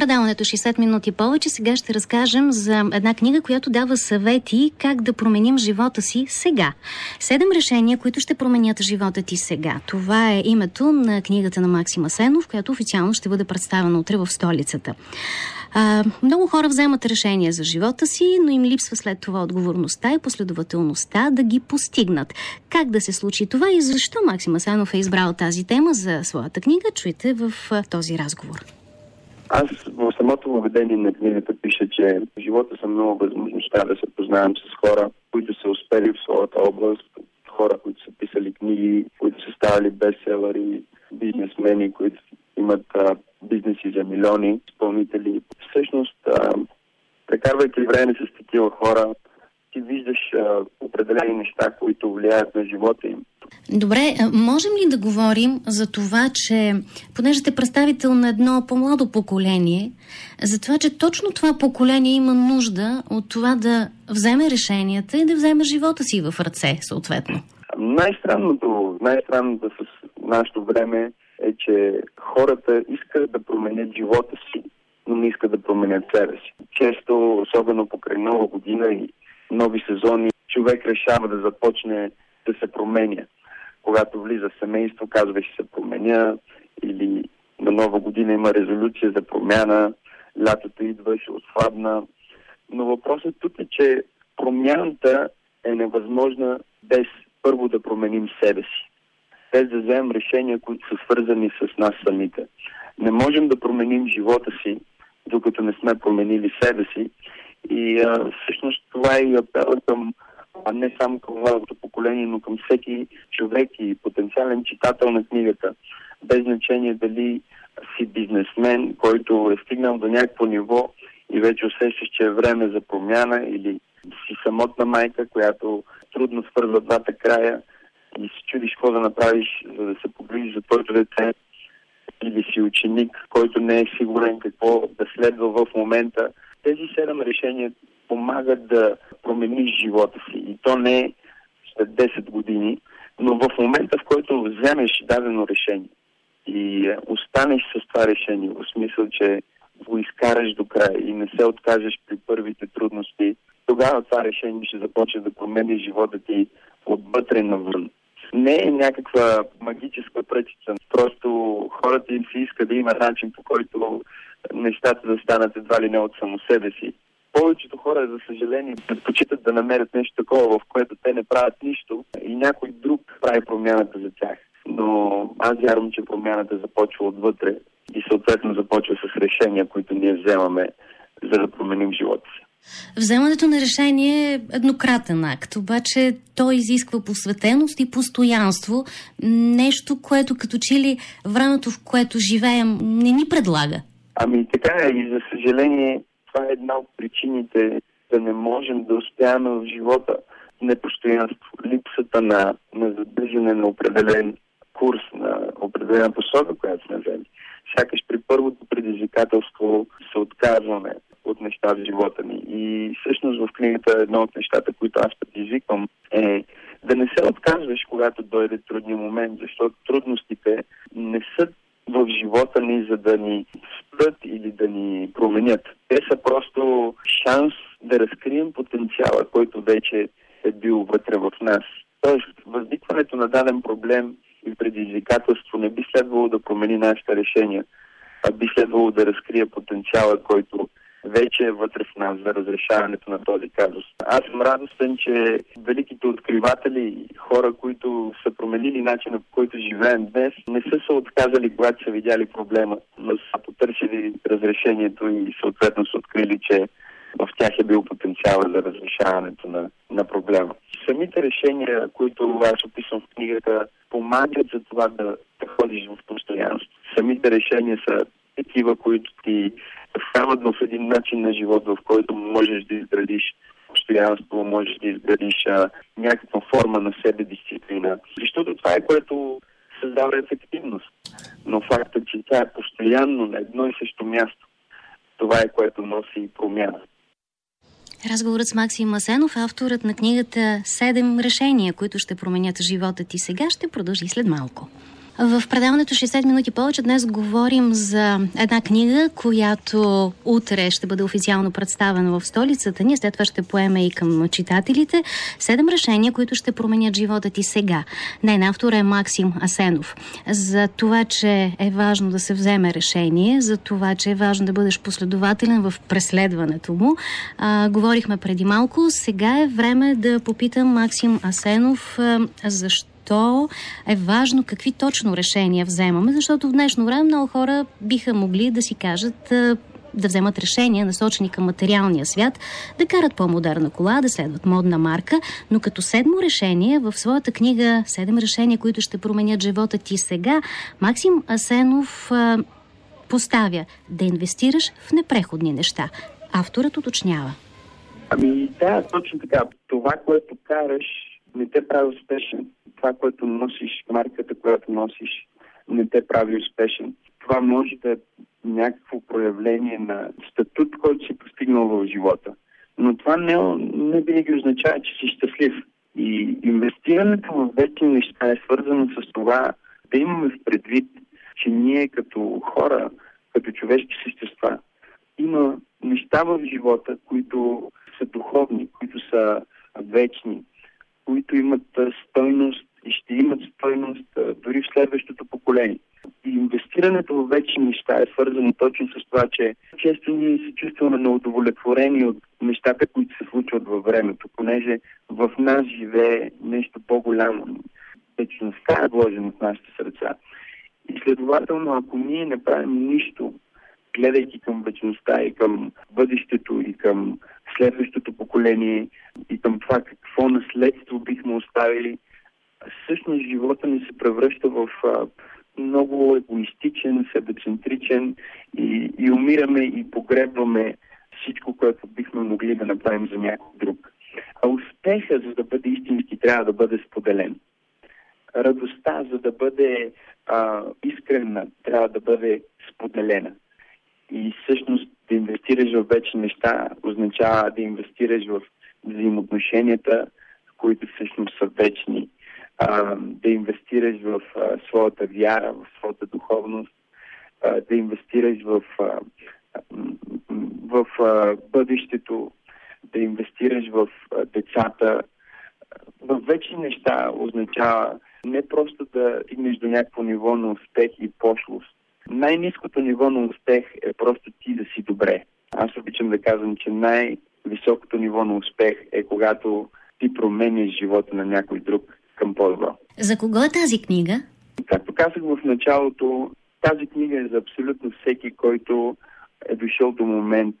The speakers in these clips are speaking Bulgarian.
предаването 60 минути повече сега ще разкажем за една книга, която дава съвети как да променим живота си сега. Седем решения, които ще променят живота ти сега. Това е името на книгата на Максима Сенов, която официално ще бъде представена утре в столицата. А, много хора вземат решения за живота си, но им липсва след това отговорността и последователността да ги постигнат. Как да се случи това и защо Максима Сенов е избрал тази тема за своята книга, чуйте в този разговор. Аз в самото въведение на книгата пиша, че в живота са много възможността да се познавам с хора, които са успели в своята област, хора, които са писали книги, които са ставали бестселери, бизнесмени, които имат а, бизнеси за милиони, изпълнители. Всъщност, а, прекарвайки време с такива хора, ти виждаш а, определени неща, които влияят на живота им. Добре, можем ли да говорим за това, че понеже сте представител на едно по-младо поколение, за това, че точно това поколение има нужда от това да вземе решенията и да вземе живота си в ръце, съответно? Най-странното, най-странното с нашето време е, че хората искат да променят живота си, но не искат да променят себе си. Често, особено покрай нова година и нови сезони, човек решава да започне да се променя. Когато влиза семейство, казва, ще се променя или на нова година има резолюция за промяна, лятото идва, ще отслабна. Но въпросът тук е, че промяната е невъзможна без първо да променим себе си без да вземем решения, които са свързани с нас самите. Не можем да променим живота си, докато не сме променили себе си. И а, всъщност това е и апела към, а не само към младото поколение, но към всеки човек и потенциален читател на книгата. Без значение дали си бизнесмен, който е стигнал до някакво ниво и вече усещаш, че е време за промяна или си самотна майка, която трудно свързва двата края и се чудиш какво да направиш, за да се погрижиш за твоето дете, или си ученик, който не е сигурен какво да следва в момента. Тези седем решения помагат да промениш живота си. И то не след 10 години, но в момента, в който вземеш дадено решение и е, останеш с това решение, в смисъл, че го изкараш до края и не се откажеш при първите трудности, тогава това решение ще започне да промени живота ти отвътре навън не е някаква магическа пръчица. Просто хората им се иска да има начин, по който нещата да станат едва ли не от само себе си. Повечето хора, за съжаление, предпочитат да намерят нещо такова, в което те не правят нищо и някой друг прави промяната за тях. Но аз вярвам, че промяната започва отвътре и съответно започва с решения, които ние вземаме, за да променим живота си. Вземането на решение е еднократен акт, обаче той изисква посветеност и постоянство, нещо, което като че ли времето, в което живеем, не ни предлага. Ами така е и за съжаление това е една от причините да не можем да успяваме в живота. Непостоянство, липсата на, на задържане на определен курс, на определена посока, която сме взели. Сякаш при първото предизвикателство се отказваме от неща в живота ни. И всъщност в книгата едно от нещата, които аз предизвиквам е да не се отказваш, когато дойде трудния момент, защото трудностите не са в живота ни, за да ни спрат или да ни променят. Те са просто шанс да разкрием потенциала, който вече е бил вътре в нас. Тоест, възникването на даден проблем и предизвикателство не би следвало да промени нашите решения, а би следвало да разкрие потенциала, който вече е вътре в нас за разрешаването на този казус. Аз съм радостен, че великите откриватели, хора, които са променили начина по който живеем днес, не са се отказали, когато са видяли проблема, но са потърсили разрешението и съответно са открили, че в тях е бил потенциал за разрешаването на, на проблема. Самите решения, които аз описвам в книгата, помагат за това да, да ходиш в постоянство. Самите решения са такива, които ти вкарват в един начин на живот, в който можеш да изградиш постоянство, можеш да изградиш а, някаква форма на себе дисциплина. Защото това е което създава ефективност. Но фактът, че тя е постоянно на едно и също място, това е което носи и промяна. Разговорът с Максим Масенов, авторът на книгата Седем решения, които ще променят живота ти сега, ще продължи след малко. В предаването 60 минути повече днес говорим за една книга, която утре ще бъде официално представена в столицата ни, след това ще поеме и към читателите. Седем решения, които ще променят живота ти сега. Нейна автор е Максим Асенов. За това, че е важно да се вземе решение, за това, че е важно да бъдеш последователен в преследването му. А, говорихме преди малко. Сега е време да попитам Максим Асенов а, защо защо е важно какви точно решения вземаме, защото в днешно време много хора биха могли да си кажат да вземат решения, насочени към материалния свят, да карат по-модерна кола, да следват модна марка, но като седмо решение в своята книга Седем решения, които ще променят живота ти сега, Максим Асенов поставя да инвестираш в непреходни неща. Авторът уточнява. Ами да, точно така. Това, което караш, не те прави успешен това, което носиш, марката, която носиш, не те прави успешен. Това може да е някакво проявление на статут, който си постигнал в живота. Но това не, не винаги означава, че си щастлив. И инвестирането в вечни неща е свързано с това да имаме в предвид, че ние като хора, като човешки същества, има неща в живота, които са духовни, които са вечни, които имат стойност и ще имат стойност дори в следващото поколение. И инвестирането в вечни неща е свързано точно с това, че често ние се чувстваме неудовлетворени от нещата, които се случват във времето, понеже в нас живее нещо по-голямо. Вечността е вложена в нашите сърца. И следователно, ако ние не правим нищо, гледайки към вечността и към бъдещето и към следващото поколение и към това какво наследство бихме оставили, всъщност живота ни се превръща в а, много егоистичен, себецентричен и, и умираме и погребваме всичко, което бихме могли да направим за някой друг. А успеха, за да бъде истински, трябва да бъде споделен. Радостта, за да бъде а, искрена, трябва да бъде споделена. И всъщност да инвестираш в вече неща означава да инвестираш в взаимоотношенията, които всъщност са вечни а, да инвестираш в а, своята вяра, в своята духовност, а, да инвестираш в, а, в а, бъдещето, да инвестираш в а, децата. В вече неща означава не просто да стигнеш до някакво ниво на успех и пошлост. Най-низкото ниво на успех е просто ти да си добре. Аз обичам да казвам, че най-високото ниво на успех е когато ти променяш живота на някой друг към по-добро. За кого е тази книга? Както казах в началото, тази книга е за абсолютно всеки, който е дошъл до момент,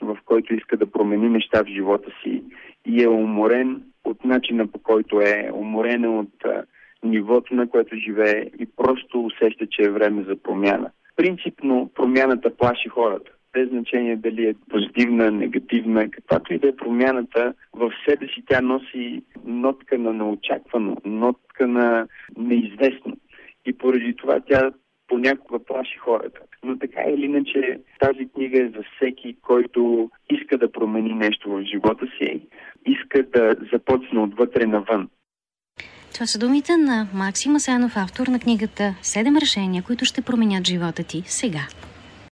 в който иска да промени неща в живота си и е уморен от начина по който е, уморен е от а, нивото, на което живее и просто усеща, че е време за промяна. Принципно промяната плаши хората без значение дали е позитивна, негативна, каквато и да е промяната, в себе си тя носи нотка на неочаквано, нотка на неизвестно. И поради това тя понякога плаши хората. Но така или иначе тази книга е за всеки, който иска да промени нещо в живота си, иска да започне отвътре навън. Това са думите на Максима Сенов, автор на книгата «Седем решения, които ще променят живота ти сега».